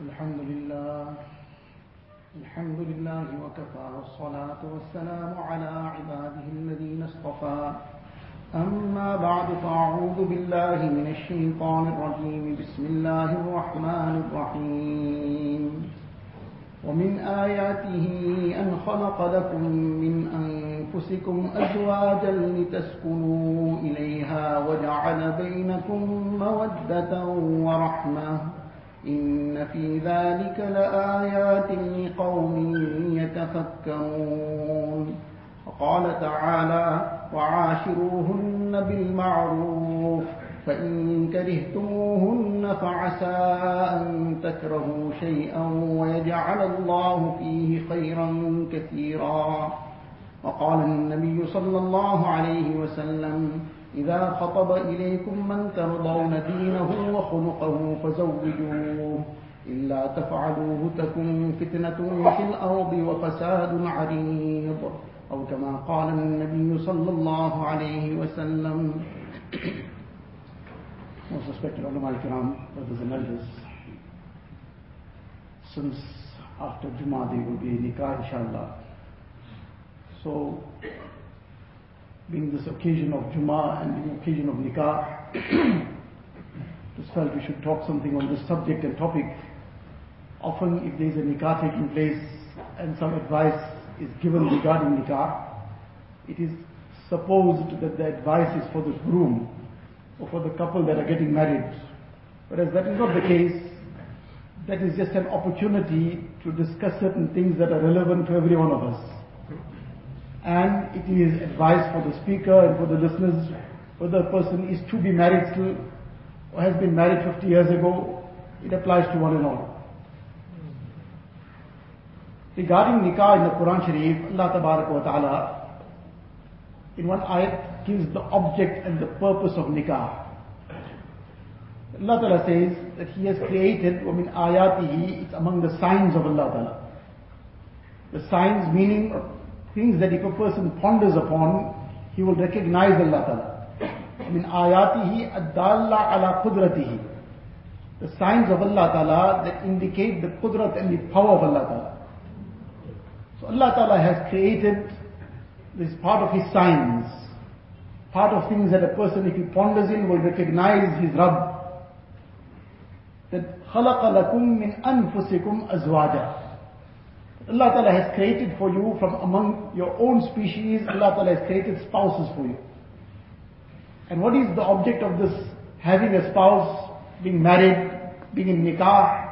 الحمد لله. الحمد لله وكفى والصلاة والسلام على عباده الذين اصطفى. أما بعد فأعوذ بالله من الشيطان الرجيم. بسم الله الرحمن الرحيم. ومن آياته أن خلق لكم من أنفسكم أزواجا لتسكنوا إليها وجعل بينكم مودة ورحمة. إن في ذلك لآيات لقوم يتفكرون. وقال تعالى وعاشروهن بالمعروف فإن كرهتموهن فعسى أن تكرهوا شيئا ويجعل الله فيه خيرا كثيرا. وقال النبي صلى الله عليه وسلم إذا خطب إليكم من ترضون دينه وخلقه فزوجوه. إلا تفعلوه تكن فتنة في الأرض وفساد عريض. أو كما قال النبي صلى الله عليه وسلم. Most respected ulama al-kiram, brothers and elders, since after there will be nikah inshallah. So, being this occasion of Jummah and the occasion of nikah, just felt we should talk something on this subject and topic. Often if there is a nikah taking place and some advice is given regarding nikah, it is supposed that the advice is for the groom or for the couple that are getting married. Whereas that is not the case. That is just an opportunity to discuss certain things that are relevant to every one of us And it is advice for the speaker and for the listeners whether a person is to be married still or has been married 50 years ago. It applies to one and all. Regarding nikah in the Quran Sharif, Allah wa Ta'ala in one ayat gives the object and the purpose of nikah. Allah Ta'ala says that He has created, وَمِنْ آيَاتِهِ, it's among the signs of Allah Ta'ala. The signs meaning things that if a person ponders upon, he will recognize Allah Ta'ala. min ayatihi ad-dalla ala qudratihi. The signs of Allah Ta'ala that indicate the qudrat and the power of Allah Ta'ala. So Allah Ta'ala has created this part of His signs, part of things that a person if he ponders in will recognize his Rabb. That خَلَقَ لَكُم مِّنْ أَنفُسِكُمْ أَزْوَاجًا Allah Ta'ala has created for you from among your own species, Allah Ta'ala has created spouses for you. And what is the object of this having a spouse, being married, being in nikah?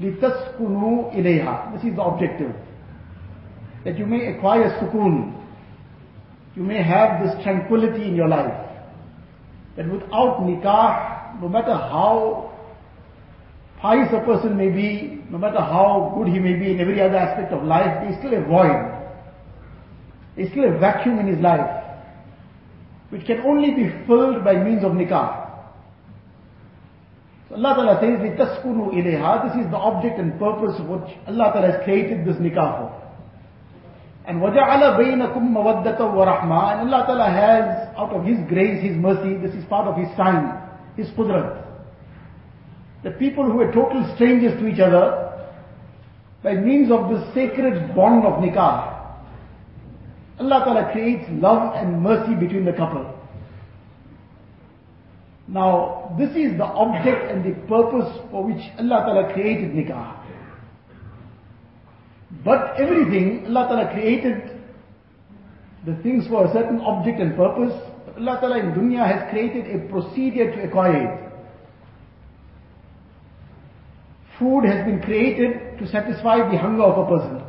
لِتَسْكُنُوا إِلَيْهَا This is the objective. That you may acquire sukoon. You may have this tranquility in your life. That without nikah, no matter how pious a person may be, no matter how good he may be in every other aspect of life, there is still a void. There is still a vacuum in his life, which can only be filled by means of nikah. So Allah Ta'ala says, لِتَسْكُنُوا إِلَيْهَا This is the object and purpose of which Allah Ta'ala has created this nikah for. And وَجَعَلَ بَيْنَكُمْ مَوَدَّةً وَرَحْمَةً And Allah Ta'ala has, out of His grace, His mercy, this is part of His sign, His qudrat the people who were total strangers to each other, by means of this sacred bond of nikah, Allah Ta'ala creates love and mercy between the couple. Now, this is the object and the purpose for which Allah Ta'ala created nikah. But everything, Allah Ta'ala created the things for a certain object and purpose. Allah Ta'ala in dunya has created a procedure to acquire it. Food has been created to satisfy the hunger of a person.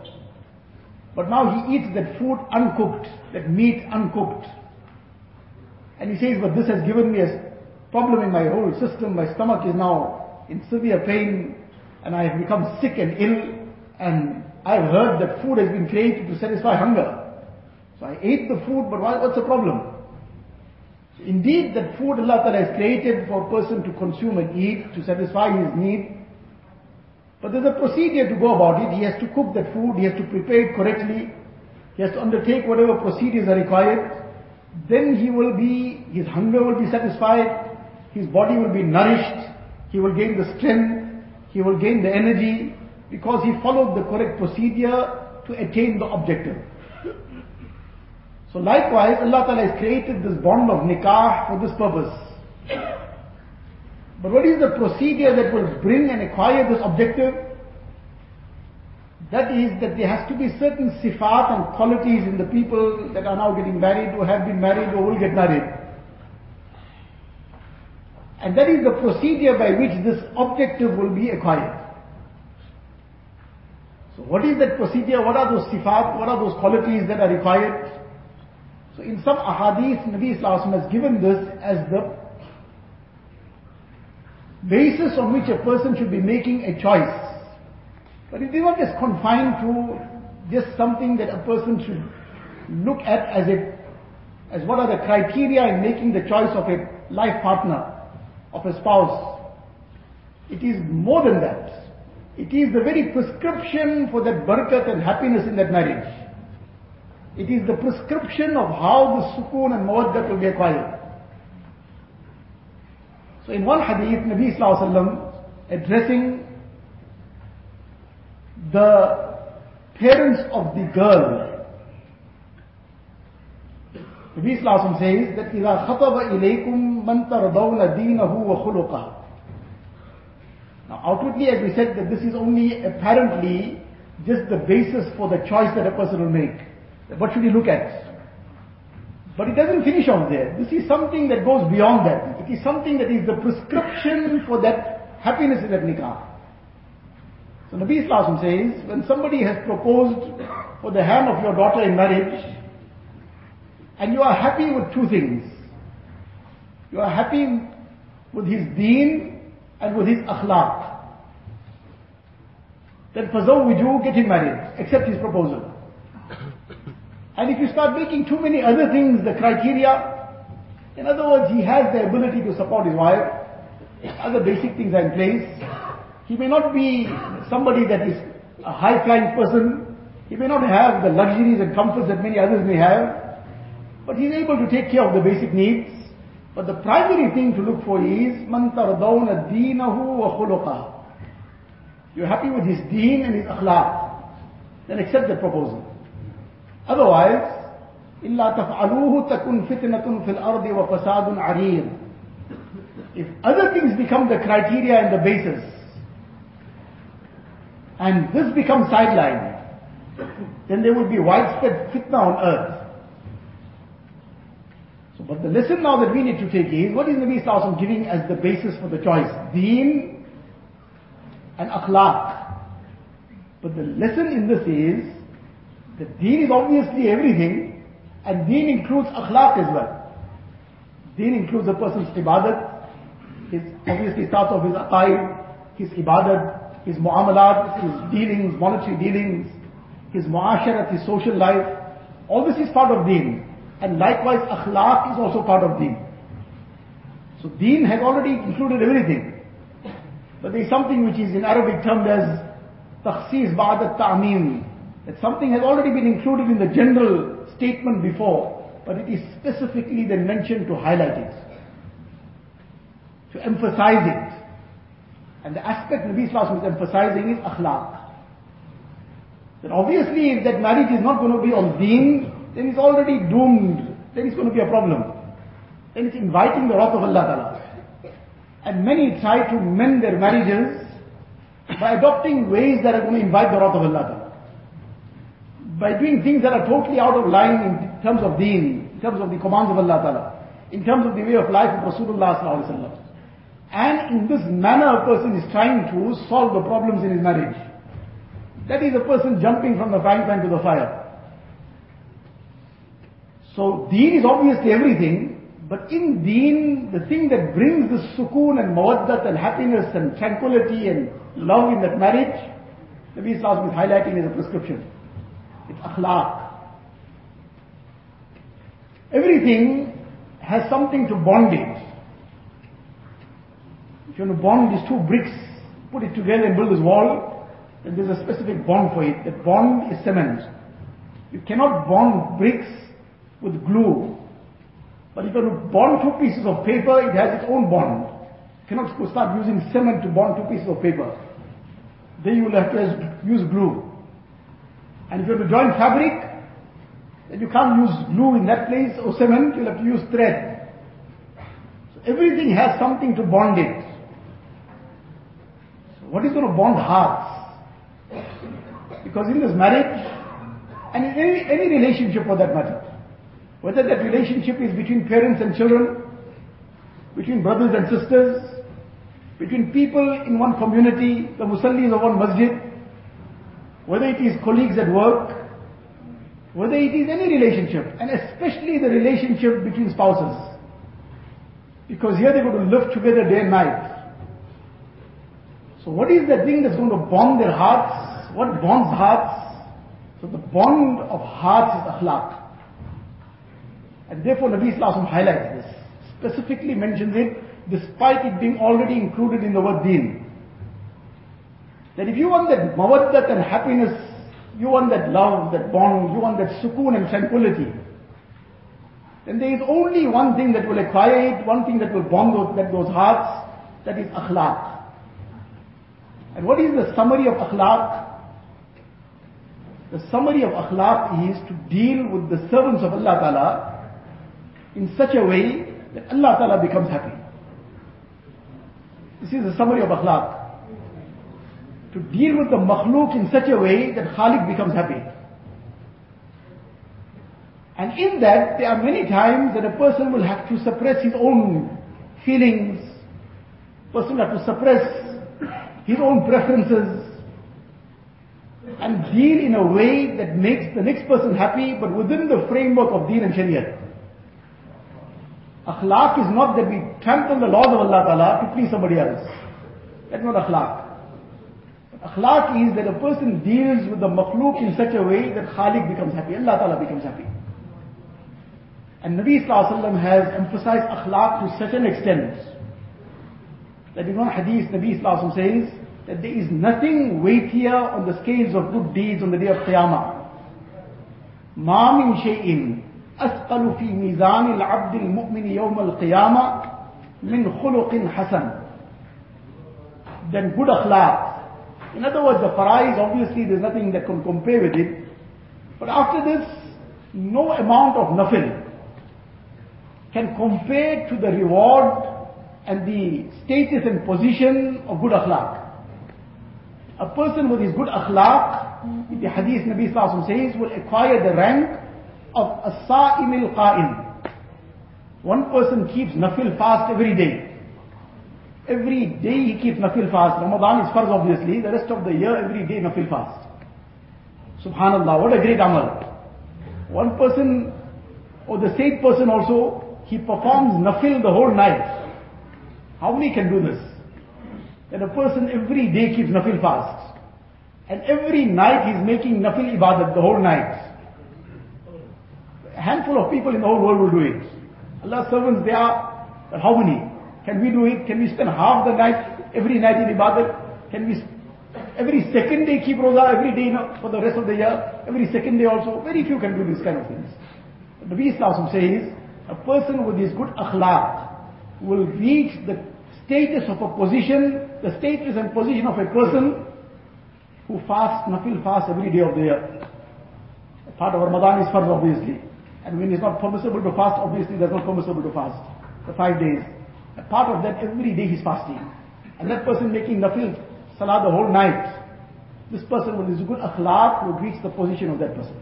But now he eats that food uncooked, that meat uncooked. And he says, but this has given me a problem in my whole system. My stomach is now in severe pain and I have become sick and ill and I've heard that food has been created to satisfy hunger. So I ate the food, but what's the problem? Indeed, that food Allah has created for a person to consume and eat, to satisfy his need, but there's a procedure to go about it. He has to cook that food, he has to prepare it correctly, he has to undertake whatever procedures are required. Then he will be, his hunger will be satisfied, his body will be nourished, he will gain the strength, he will gain the energy because he followed the correct procedure to attain the objective. So likewise, Allah Ta'ala has created this bond of nikah for this purpose. But what is the procedure that will bring and acquire this objective? That is that there has to be certain sifat and qualities in the people that are now getting married or have been married or will get married. And that is the procedure by which this objective will be acquired. So what is that procedure? What are those sifat? What are those qualities that are required? So in some ahadith, Nabi Islam has given this as the basis on which a person should be making a choice. But if is not just confined to just something that a person should look at as a, as what are the criteria in making the choice of a life partner, of a spouse. It is more than that. It is the very prescription for that barakat and happiness in that marriage. It is the prescription of how the sukoon and mawaddat will be acquired. So in one hadith, Nabi Sallallahu addressing the parents of the girl, Nabi Sallallahu says that إِذَا خَطَبَ إِلَيْكُمْ مَنْ تَرْضَوْنَ دِينَهُ وَخُلُقَهُ Now outwardly as we said that this is only apparently just the basis for the choice that a person will make. What should he look at? But it doesn't finish off there. This is something that goes beyond that. It is something that is the prescription for that happiness in that nikah. So Nabi Islam says, when somebody has proposed for the hand of your daughter in marriage, and you are happy with two things. You are happy with his deen and with his akhlaq. Then fazawwiju, get him married, accept his proposal. And if you start making too many other things the criteria, in other words, he has the ability to support his wife, other basic things are in place. He may not be somebody that is a high-flying person, he may not have the luxuries and comforts that many others may have, but he's able to take care of the basic needs. But the primary thing to look for is man tardawna deenahu wa khuluqah. You're happy with his deen and his akhlaq, then accept the proposal. Otherwise, إلا تفعلوه تكن فتنة في الأرض وفساد عريض. If other things become the criteria and the basis, and this becomes sidelined, then there will be widespread fitna on earth. So, but the lesson now that we need to take is, what is Nabi Sallallahu giving as the basis for the choice? Deen and akhlaq. But the lesson in this is, the deen is obviously everything, and deen includes akhlaq as well. Deen includes a person's ibadat, his obviously starts off his aqaid, his ibadat, his muamalat, his dealings, monetary dealings, his muasharat, his social life. All this is part of deen. And likewise akhlaq is also part of deen. So deen has already included everything. But there is something which is in Arabic termed as takhsis ta'meen. That something has already been included in the general statement before, but it is specifically then mentioned to highlight it, to emphasize it. And the aspect Nabi Islam is emphasizing is akhlaq. That obviously if that marriage is not going to be on deen, then it's already doomed. Then it's going to be a problem. Then it's inviting the wrath of Allah Ta'ala. And many try to mend their marriages by adopting ways that are going to invite the wrath of Allah Ta'ala by doing things that are totally out of line in terms of deen, in terms of the commands of Allah Ta'ala, in terms of the way of life of Rasulullah Sallallahu And in this manner a person is trying to solve the problems in his marriage. That is a person jumping from the frying pan to the fire. So deen is obviously everything, but in deen, the thing that brings the sukoon and mawaddat and happiness and tranquility and love in that marriage, Nabi Islam is highlighting as a prescription. It's akhlaq. Everything has something to bond it. If you want to bond these two bricks, put it together and build this wall, then there's a specific bond for it. That bond is cement. You cannot bond bricks with glue. But if you want to bond two pieces of paper, it has its own bond. You cannot start using cement to bond two pieces of paper. then you will have to use glue. And if you have to join fabric, then you can't use glue in that place or cement, you'll have to use thread. So everything has something to bond it. So what is going to bond hearts? Because in this marriage, and in any, any relationship for that matter, whether that relationship is between parents and children, between brothers and sisters, between people in one community, the musallis of one masjid, whether it is colleagues at work, whether it is any relationship, and especially the relationship between spouses. Because here they're going to live together day and night. So what is the thing that's going to bond their hearts? What bonds hearts? So the bond of hearts is akhlaq. And therefore Nabi Islam highlights this, specifically mentions it, despite it being already included in the word deen. That if you want that mawaddat and happiness, you want that love, that bond, you want that sukoon and tranquility, then there is only one thing that will acquire it, one thing that will bond those, hearts, that is akhlaq. And what is the summary of akhlaq? The summary of akhlaq is to deal with the servants of Allah Ta'ala in such a way that Allah Ta'ala becomes happy. This is the summary of akhlaq. To deal with the makhluk in such a way that Khalik becomes happy. And in that, there are many times that a person will have to suppress his own feelings, person will have to suppress his own preferences, and deal in a way that makes the next person happy, but within the framework of deen and shariah. Akhlaq is not that we trample the laws of Allah Ta'ala to please somebody else. That's not akhlaq. Akhlaq is that a person deals with the makhluk in such a way that Khalik becomes happy, Allah Ta'ala becomes happy. And Nabi Sallallahu has emphasized akhlaq to such an extent that in one hadith Nabi Sallallahu says that there is nothing weightier on the scales of good deeds on the day of Qiyamah. ما من شيء أثقل في ميزان العبد المؤمن يوم القيامة من خلق حسن than good akhlaq. in other words, the farais, obviously there's nothing that can compare with it. But after this, no amount of nafil can compare to the reward and the status and position of good akhlaq. A person with his good akhlaq, mm-hmm. the hadith Nabi Sallallahu says, will acquire the rank of as-sa'im al-qa'im. One person keeps nafil fast every day. Every day he keeps nafil fast. Ramadan is farz obviously. The rest of the year, every day nafil fast. Subhanallah, what a great amal. One person, or the same person also, he performs nafil the whole night. How many can do this? That a person every day keeps nafil fast. And every night he's making nafil ibadat the whole night. A handful of people in the whole world will do it. Allah's servants, they are, how many? Can we do it? Can we spend half the night, every night in ibadat? Can we, every second day keep roza, every day for the rest of the year, every second day also? Very few can do these kind of things. The Nabi Islam says, a person with his good akhlaq will reach the status of a position, the status and position of a person who fasts, nafil fast every day of the year. Part of Ramadan is farz obviously. And when it's not permissible to fast, obviously that's not permissible to fast. The five days. A part of that every day he's fasting. And that person making nafil salah the whole night. This person with his good akhlaq would reach the position of that person.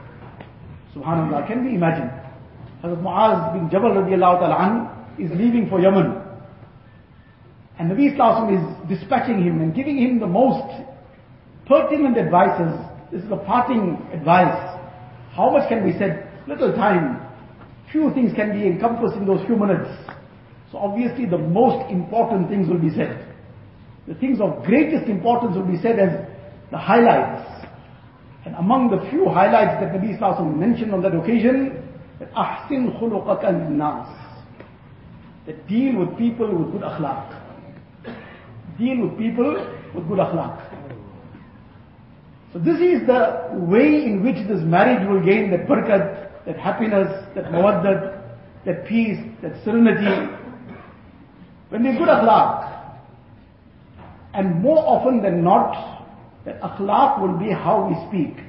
Subhanallah. Can we imagine? Hazrat Muaz bin Jabal radiallahu ta'ala is leaving for Yemen. And Nabi Islam is dispatching him and giving him the most pertinent advices. This is a parting advice. How much can be said? Little time. Few things can be encompassed in those few minutes. So obviously the most important things will be said. The things of greatest importance will be said as the highlights. And among the few highlights that Nabi Islam mentioned on that occasion, that ahsin khuluqaka nas that deal with people with good akhlaq. Deal with people with good akhlaq. So this is the way in which this marriage will gain that barakat, that happiness, that mawaddat, that peace, that serenity. When they good akhlaq, and more often than not, that akhlaq will be how we speak.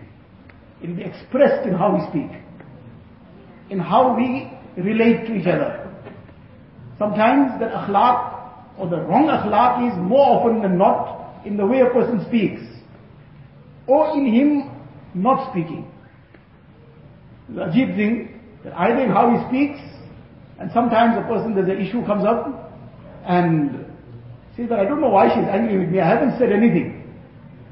It will be expressed in how we speak, in how we relate to each other. Sometimes the akhlaq or the wrong akhlaq is more often than not in the way a person speaks, or in him not speaking. The ajib thing that either in how he speaks, and sometimes a person, there's an issue comes up, and says that I don't know why she's angry with me, I haven't said anything.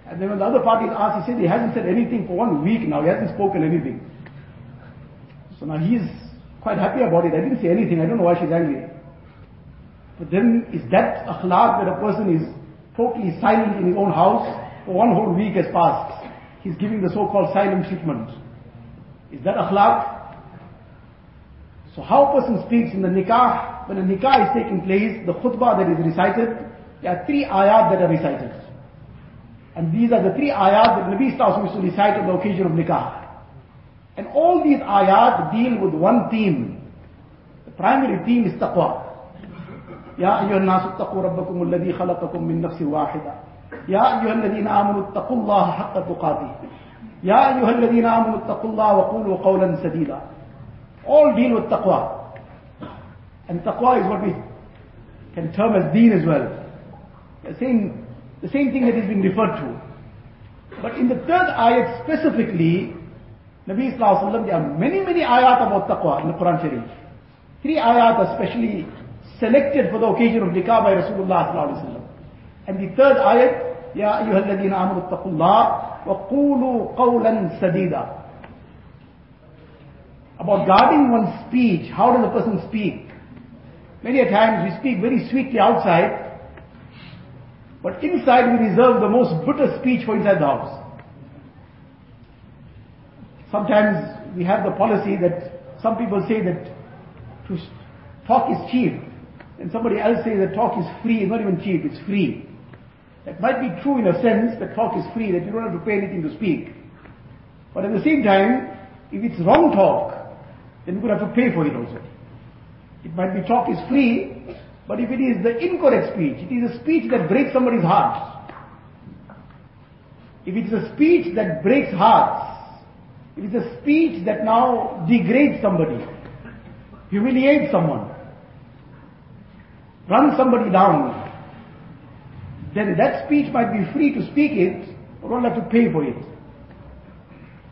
And then when the other party is asked, he said he hasn't said anything for one week now, he hasn't spoken anything. So now he's quite happy about it. I didn't say anything, I don't know why she's angry. But then is that akhlaq that a person is totally silent in his own house for one whole week has passed? He's giving the so-called silent treatment. Is that akhlaq? So how a person speaks in the nikah, when a nikah is taking place, the khutbah that is recited, there are three ayat that are recited. And these are the three ayat that Nabi Sallallahu used to recite on the occasion of nikah. And all these ayat deal with one theme. The primary theme is taqwa. يا أيها الناس اتقوا ربكم الذي خلقكم من نفس واحدة يا أيها الذين آمنوا اتقوا الله حق تقاته يا أيها الذين آمنوا اتقوا الله وقولوا قولا سديدا All deal with taqwa. And taqwa is what we can term as deen as well. The same, the same thing that is being referred to. But in the third ayat specifically, Nabi Sallallahu there are many, many ayat about taqwa in the Quran Sharif. Three ayat are specially selected for the occasion of nikah by Rasulullah Sallallahu Alaihi Wasallam. And the third ayat, Ya ayyuha alladhina amanu taqullah wa qulu qawlan sadida. About guarding one's speech, how does a person speak? Many a times we speak very sweetly outside, but inside we reserve the most bitter speech for inside the house. Sometimes we have the policy that some people say that to talk is cheap, and somebody else says that talk is free, it's not even cheap, it's free. That might be true in a sense that talk is free, that you don't have to pay anything to speak. But at the same time, if it's wrong talk, then you could have to pay for it also. It might be talk is free, but if it is the incorrect speech, it is a speech that breaks somebody's heart. If it is a speech that breaks hearts, it is a speech that now degrades somebody, humiliates someone, runs somebody down, then that speech might be free to speak it, or don't have to pay for it.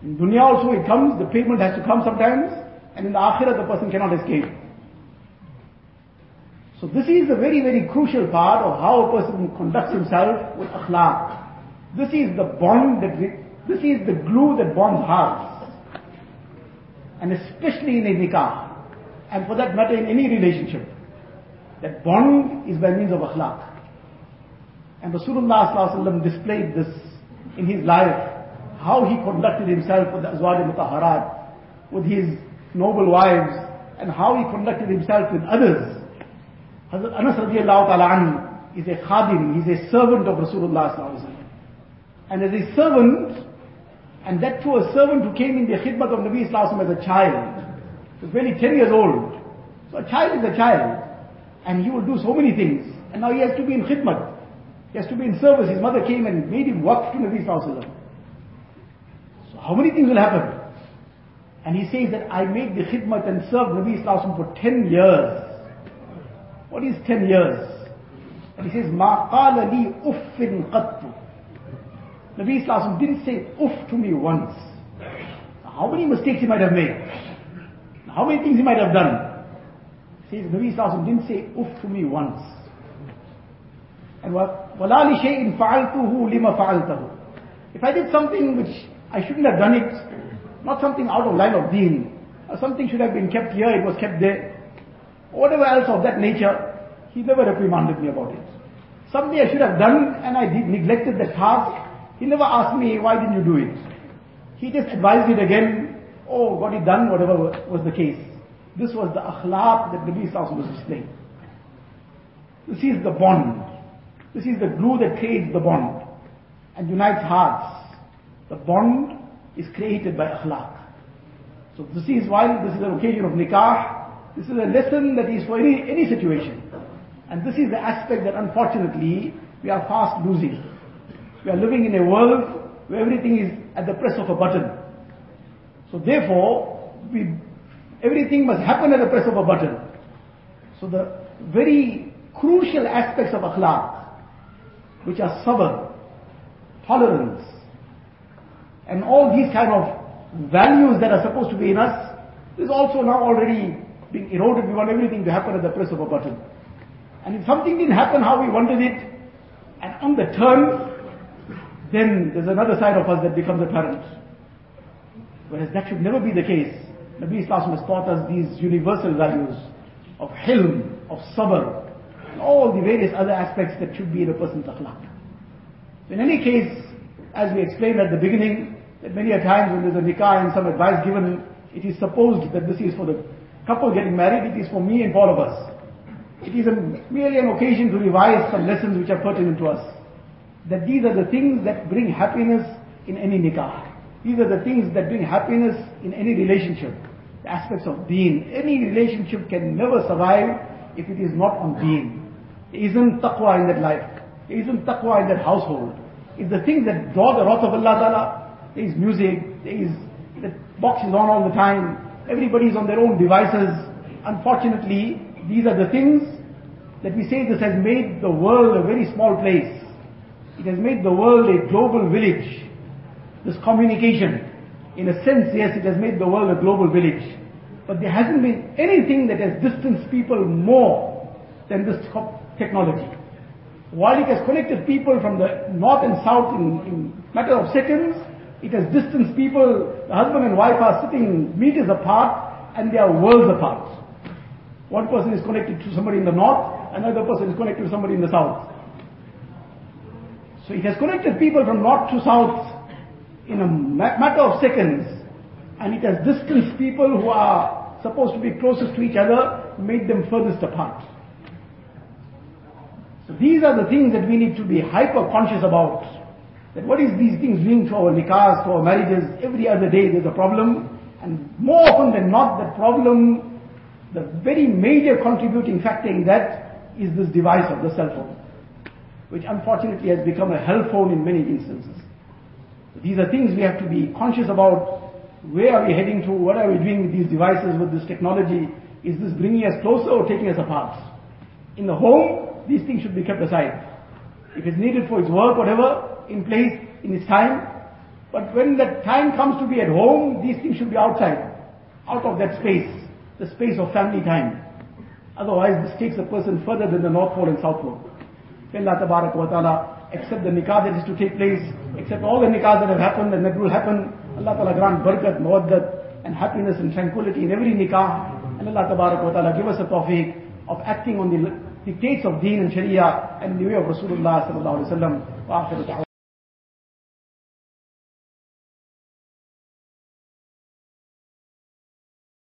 In dunya also it comes, the payment has to come sometimes, and in the akhirah the person cannot escape. So this is the very, very crucial part of how a person conducts himself with akhlaq. This is the bond that, we, this is the glue that bonds hearts. And especially in a nikah. And for that matter in any relationship. That bond is by means of akhlaq. And Rasulullah displayed this in his life. How he conducted himself with the Azwaj Mutaharat, with his noble wives, and how he conducted himself with others. Hazrat Anas radiallahu ta'ala is a khadim, he's a servant of Rasulullah And as a servant, and that too a servant who came in the khidmat of Nabi Islam as a child, he was barely 10 years old. So a child is a child, and he will do so many things, and now he has to be in khidmat. He has to be in service. His mother came and made him work to Nabi Sallallahu So how many things will happen? And he says that I made the khidmat and served Nabi Sallallahu for 10 years. What is 10 years? And he says, Ma qala li uffin qattu. Nabi Sallallahu didn't say uff to me once. How many mistakes he might have made? How many things he might have done? He says, Nabi Sallallahu didn't say uff to me once. And what? وَلَا لِشَيْءٍ فَعَلْتُهُ لِمَ فَعَلْتَهُ If I did something which I shouldn't have done it, not something out of line of deen, or something should have been kept here, it was kept there, whatever else of that nature, he never reprimanded me about it. Something I should have done and I did, neglected the task, he never asked me, why didn't you do it? He just advised it again, oh, got it done, whatever was the case. This was the akhlaq that Nabi Sallallahu was displaying. This is the bond. This is the glue that creates the bond and unites hearts. The bond is created by akhlaq. So this is why this is an occasion of nikah. This is a lesson that is for any, any situation. And this is the aspect that unfortunately we are fast losing. We are living in a world where everything is at the press of a button. So therefore, we, everything must happen at the press of a button. So the very crucial aspects of akhlaq, which are sabr, tolerance, and all these kind of values that are supposed to be in us, is also now already being eroded. We want everything to happen at the press of a button. And if something didn't happen how we wanted it, and on the turn, then there's another side of us that becomes apparent. Whereas that should never be the case. Nabi Islam has taught us these universal values of hilm, of sabr, and all the various other aspects that should be in a person's akhlaq. In any case, as we explained at the beginning, that many a times when there's a nikah and some advice given, it is supposed that this is for the couple getting married, it is for me and for all of us. It is a, merely an occasion to revise some lessons which are pertinent to us. That these are the things that bring happiness in any nikah. These are the things that bring happiness in any relationship. The aspects of deen. Any relationship can never survive if it is not on deen. There isn't taqwa in that life. There isn't taqwa in that household. It's the things that draw the wrath of Allah Ta'ala. There is music, there is the box is on all the time. Everybody's on their own devices. Unfortunately, these are the things that we say this has made the world a very small place. It has made the world a global village. This communication, in a sense, yes, it has made the world a global village. But there hasn't been anything that has distanced people more than this technology. While it has connected people from the north and south in, in matter of seconds, it has distanced people, the husband and wife are sitting meters apart and they are worlds apart. One person is connected to somebody in the north, another person is connected to somebody in the south. So it has connected people from north to south in a matter of seconds, and it has distanced people who are supposed to be closest to each other, made them furthest apart. So these are the things that we need to be hyper conscious about. That what is these things doing to our nikahs, to our marriages? Every other day there's a problem. And more often than not, the problem, the very major contributing factor in that is this device of the cell phone. Which unfortunately has become a hell phone in many instances. These are things we have to be conscious about. Where are we heading to? What are we doing with these devices, with this technology? Is this bringing us closer or taking us apart? In the home, these things should be kept aside. If it's needed for its work, whatever, in place in its time. But when the time comes to be at home, these things should be outside, out of that space, the space of family time. Otherwise, this takes a person further than the North Pole and South Pole. May Allah wa ta'ala accept the nikah that is to take place, accept all the nikahs that have happened and that will happen. Allah ta'ala grant barakat, mawaddat and happiness and tranquility in every nikah. And Allah wa ta'ala give us a tawfiq of acting on the dictates of deen and sharia and the way of Rasulullah sallallahu alaihi wasallam.